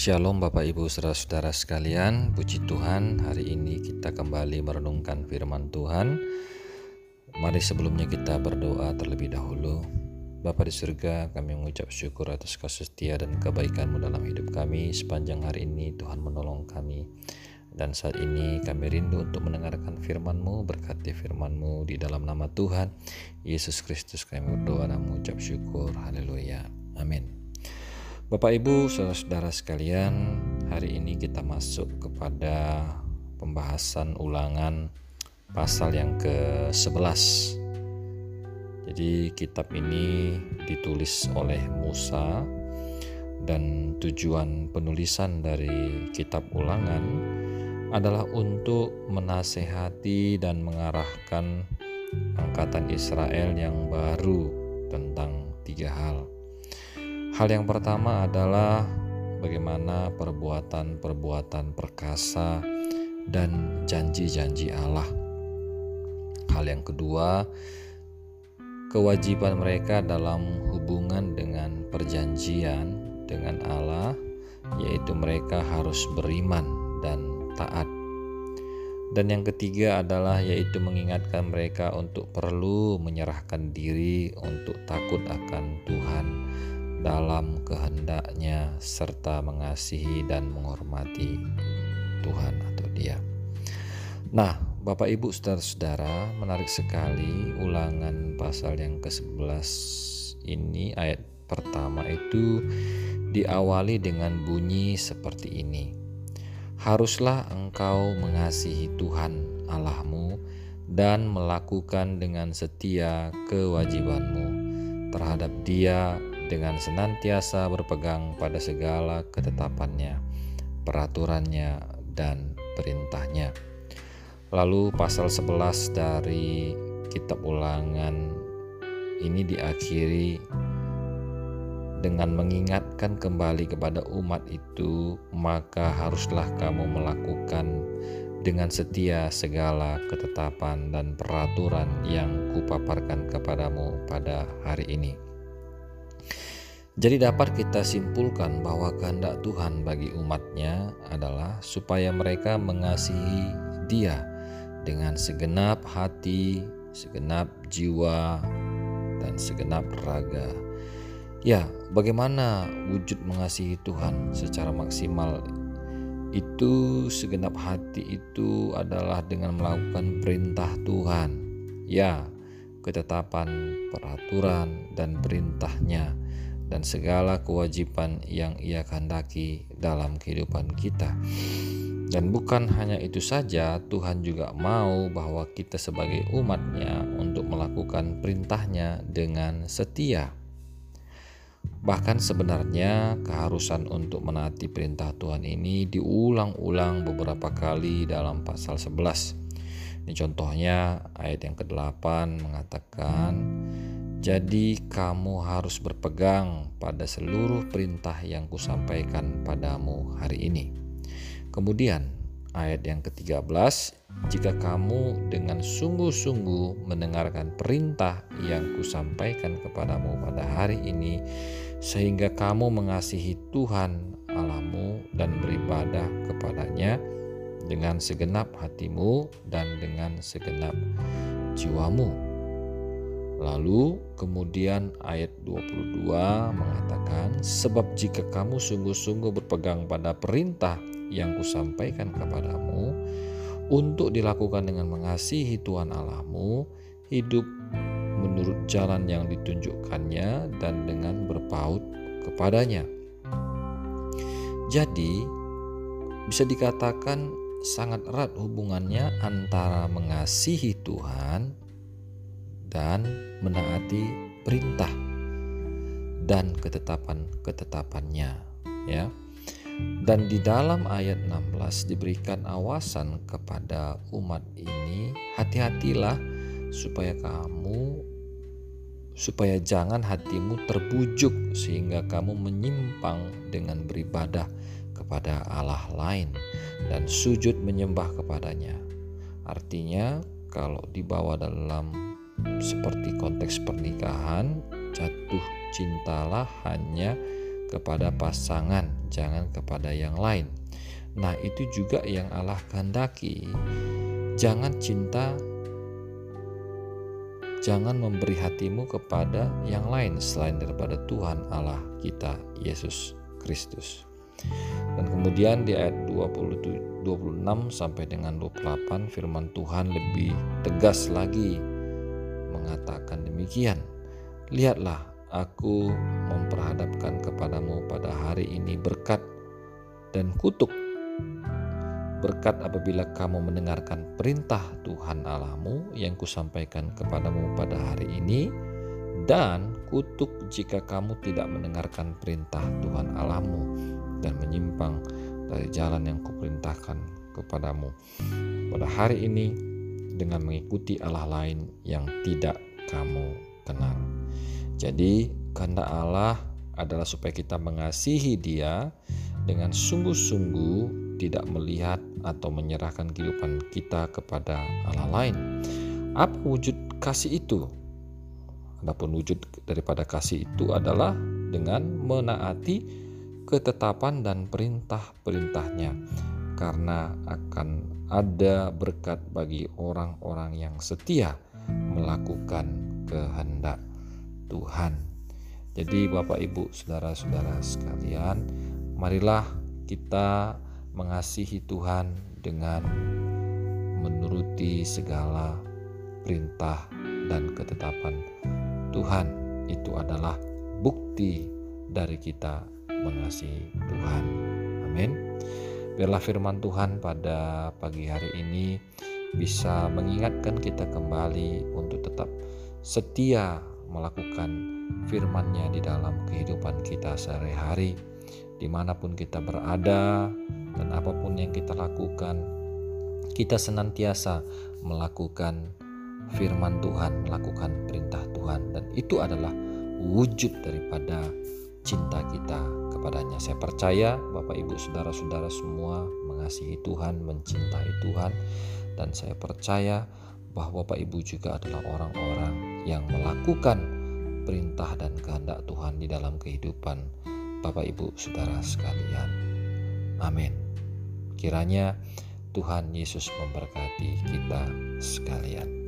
Shalom Bapak Ibu Saudara-saudara sekalian. Puji Tuhan hari ini kita kembali merenungkan firman Tuhan. Mari sebelumnya kita berdoa terlebih dahulu. Bapa di surga kami mengucap syukur atas kasih setia dan kebaikanmu dalam hidup kami. Sepanjang hari ini Tuhan menolong kami. Dan saat ini kami rindu untuk mendengarkan firman-Mu Berkati firman-Mu di dalam nama Tuhan Yesus Kristus. Kami berdoa dan mengucap syukur. Haleluya. Amin Bapak Ibu, saudara-saudara sekalian, hari ini kita masuk kepada pembahasan ulangan pasal yang ke-11. Jadi kitab ini ditulis oleh Musa dan tujuan penulisan dari kitab ulangan adalah untuk menasehati dan mengarahkan angkatan Israel yang baru tentang tiga hal Hal yang pertama adalah bagaimana perbuatan-perbuatan perkasa dan janji-janji Allah. Hal yang kedua, kewajiban mereka dalam hubungan dengan perjanjian dengan Allah, yaitu mereka harus beriman dan taat. Dan yang ketiga adalah yaitu mengingatkan mereka untuk perlu menyerahkan diri untuk takut akan Tuhan dalam kehendaknya serta mengasihi dan menghormati Tuhan atau dia. Nah, Bapak Ibu Saudara-saudara, menarik sekali ulangan pasal yang ke-11 ini ayat pertama itu diawali dengan bunyi seperti ini. Haruslah engkau mengasihi Tuhan Allahmu dan melakukan dengan setia kewajibanmu terhadap Dia dengan senantiasa berpegang pada segala ketetapannya, peraturannya, dan perintahnya. Lalu pasal 11 dari kitab ulangan ini diakhiri dengan mengingatkan kembali kepada umat itu, maka haruslah kamu melakukan dengan setia segala ketetapan dan peraturan yang kupaparkan kepadamu pada hari ini. Jadi dapat kita simpulkan bahwa kehendak Tuhan bagi umatnya adalah supaya mereka mengasihi dia dengan segenap hati, segenap jiwa, dan segenap raga. Ya, bagaimana wujud mengasihi Tuhan secara maksimal itu segenap hati itu adalah dengan melakukan perintah Tuhan. Ya, ketetapan, peraturan, dan perintahnya dan segala kewajiban yang Ia kehendaki dalam kehidupan kita. Dan bukan hanya itu saja, Tuhan juga mau bahwa kita sebagai umatnya untuk melakukan perintahnya dengan setia. Bahkan sebenarnya keharusan untuk menaati perintah Tuhan ini diulang-ulang beberapa kali dalam pasal 11. Ini contohnya ayat yang ke-8 mengatakan jadi kamu harus berpegang pada seluruh perintah yang kusampaikan padamu hari ini. Kemudian ayat yang ke-13, jika kamu dengan sungguh-sungguh mendengarkan perintah yang kusampaikan kepadamu pada hari ini, sehingga kamu mengasihi Tuhan Allahmu dan beribadah kepadanya dengan segenap hatimu dan dengan segenap jiwamu Lalu kemudian ayat 22 mengatakan sebab jika kamu sungguh-sungguh berpegang pada perintah yang kusampaikan kepadamu untuk dilakukan dengan mengasihi Tuhan Allahmu, hidup menurut jalan yang ditunjukkannya dan dengan berpaut kepadanya. Jadi, bisa dikatakan sangat erat hubungannya antara mengasihi Tuhan dan menaati perintah dan ketetapan-ketetapannya ya. Dan di dalam ayat 16 diberikan awasan kepada umat ini, hati-hatilah supaya kamu supaya jangan hatimu terbujuk sehingga kamu menyimpang dengan beribadah kepada Allah lain dan sujud menyembah kepadanya. Artinya kalau dibawa dalam seperti konteks pernikahan, jatuh cintalah hanya kepada pasangan, jangan kepada yang lain. Nah, itu juga yang Allah kehendaki. Jangan cinta jangan memberi hatimu kepada yang lain selain daripada Tuhan Allah kita Yesus Kristus. Dan kemudian di ayat 20, 26 sampai dengan 28 firman Tuhan lebih tegas lagi mengatakan demikian. Lihatlah aku memperhadapkan kepadamu pada hari ini berkat dan kutuk berkat apabila kamu mendengarkan perintah Tuhan Allahmu yang kusampaikan kepadamu pada hari ini dan kutuk jika kamu tidak mendengarkan perintah Tuhan Allahmu dan menyimpang dari jalan yang kuperintahkan kepadamu pada hari ini dengan mengikuti Allah lain yang tidak kamu kenal. Jadi kehendak Allah adalah supaya kita mengasihi Dia dengan sungguh-sungguh tidak melihat atau menyerahkan kehidupan kita kepada Allah lain. Apa wujud kasih itu? Adapun wujud daripada kasih itu adalah dengan menaati ketetapan dan perintah-perintahnya karena akan ada berkat bagi orang-orang yang setia melakukan kehendak Tuhan. Jadi Bapak Ibu saudara-saudara sekalian, marilah kita mengasihi Tuhan dengan menuruti segala perintah dan ketetapan Tuhan itu adalah bukti dari kita mengasihi Tuhan. Amin. Biarlah firman Tuhan pada pagi hari ini bisa mengingatkan kita kembali untuk tetap setia melakukan firman-Nya di dalam kehidupan kita sehari-hari di mana pun kita berada dan apa pun yang kita lakukan, kita senantiasa melakukan firman Tuhan, melakukan perintah Tuhan, dan itu adalah wujud daripada cinta kita kepadanya. Saya percaya Bapak Ibu Saudara-saudara semua mengasihi Tuhan, mencintai Tuhan, dan saya percaya bahwa Bapak Ibu juga adalah orang-orang yang melakukan perintah dan kehendak Tuhan di dalam kehidupan Bapak Ibu Saudara sekalian. Amin. Kiranya Tuhan Yesus memberkati kita sekalian.